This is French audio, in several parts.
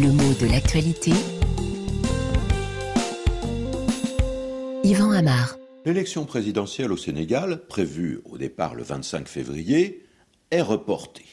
Le mot de l'actualité. Yvan Amar. L'élection présidentielle au Sénégal, prévue au départ le 25 février, est reportée.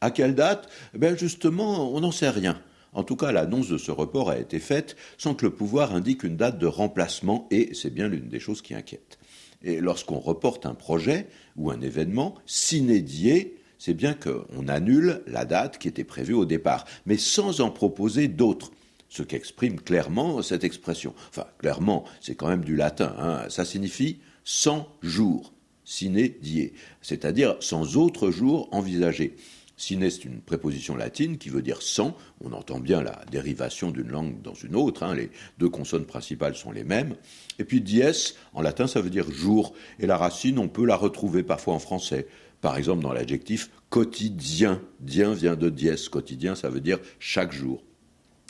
À quelle date? Ben Justement, on n'en sait rien. En tout cas, l'annonce de ce report a été faite sans que le pouvoir indique une date de remplacement, et c'est bien l'une des choses qui inquiète. Et lorsqu'on reporte un projet ou un événement, s'inédier, c'est bien qu'on annule la date qui était prévue au départ, mais sans en proposer d'autres. Ce qu'exprime clairement cette expression. Enfin, clairement, c'est quand même du latin. Hein. Ça signifie sans jours, sine die, c'est-à-dire sans autre jour envisagé. Sine, c'est une préposition latine qui veut dire sans. On entend bien la dérivation d'une langue dans une autre. Hein. Les deux consonnes principales sont les mêmes. Et puis dies, en latin, ça veut dire jour. Et la racine, on peut la retrouver parfois en français. Par exemple, dans l'adjectif quotidien. Dien vient de dies. Quotidien, ça veut dire chaque jour.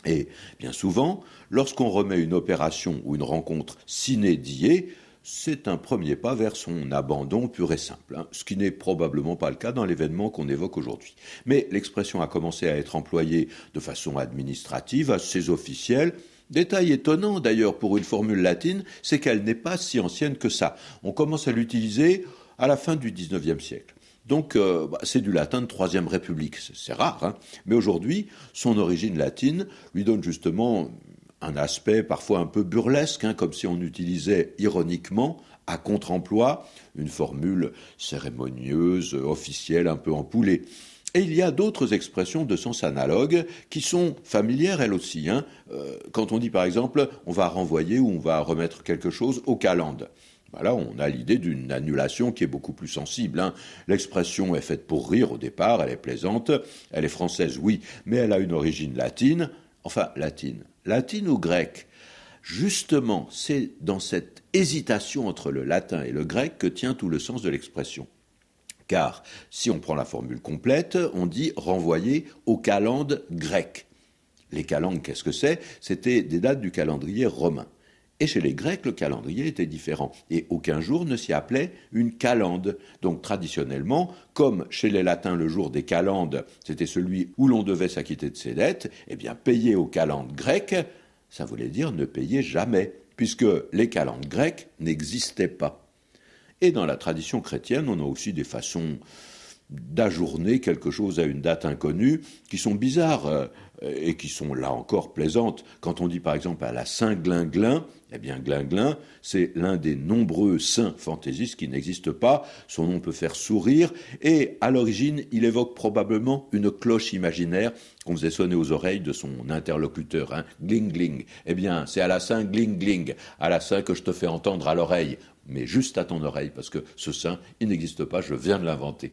Et bien souvent, lorsqu'on remet une opération ou une rencontre sine die, c'est un premier pas vers son abandon pur et simple, hein, ce qui n'est probablement pas le cas dans l'événement qu'on évoque aujourd'hui. Mais l'expression a commencé à être employée de façon administrative, assez officielle. Détail étonnant d'ailleurs pour une formule latine, c'est qu'elle n'est pas si ancienne que ça. On commence à l'utiliser à la fin du XIXe siècle. Donc euh, bah, c'est du latin de Troisième République, c'est rare, hein. mais aujourd'hui son origine latine lui donne justement un aspect parfois un peu burlesque, hein, comme si on utilisait ironiquement, à contre-emploi, une formule cérémonieuse, officielle, un peu empoulée. Et il y a d'autres expressions de sens analogue qui sont familières elles aussi. Hein. Euh, quand on dit par exemple on va renvoyer ou on va remettre quelque chose au calende. Là, on a l'idée d'une annulation qui est beaucoup plus sensible. Hein. L'expression est faite pour rire au départ, elle est plaisante, elle est française, oui, mais elle a une origine latine, enfin latine, latine ou grecque. Justement, c'est dans cette hésitation entre le latin et le grec que tient tout le sens de l'expression. Car si on prend la formule complète, on dit renvoyer au calende grec. Les calendes, qu'est-ce que c'est? C'était des dates du calendrier romain. Et chez les Grecs, le calendrier était différent. Et aucun jour ne s'y appelait une calende. Donc traditionnellement, comme chez les Latins, le jour des calendes, c'était celui où l'on devait s'acquitter de ses dettes, eh bien, payer aux calendes grecques, ça voulait dire ne payer jamais, puisque les calendes grecques n'existaient pas. Et dans la tradition chrétienne, on a aussi des façons d'ajourner quelque chose à une date inconnue qui sont bizarres et qui sont là encore plaisantes. Quand on dit par exemple à la Saint-Glinglin, eh bien Glinglin, c'est l'un des nombreux saints fantaisistes qui n'existent pas, son nom peut faire sourire, et à l'origine, il évoque probablement une cloche imaginaire qu'on faisait sonner aux oreilles de son interlocuteur, hein. Eh bien, c'est à la Saint gling gling, à la Saint que je te fais entendre à l'oreille, mais juste à ton oreille, parce que ce saint, il n'existe pas, je viens de l'inventer.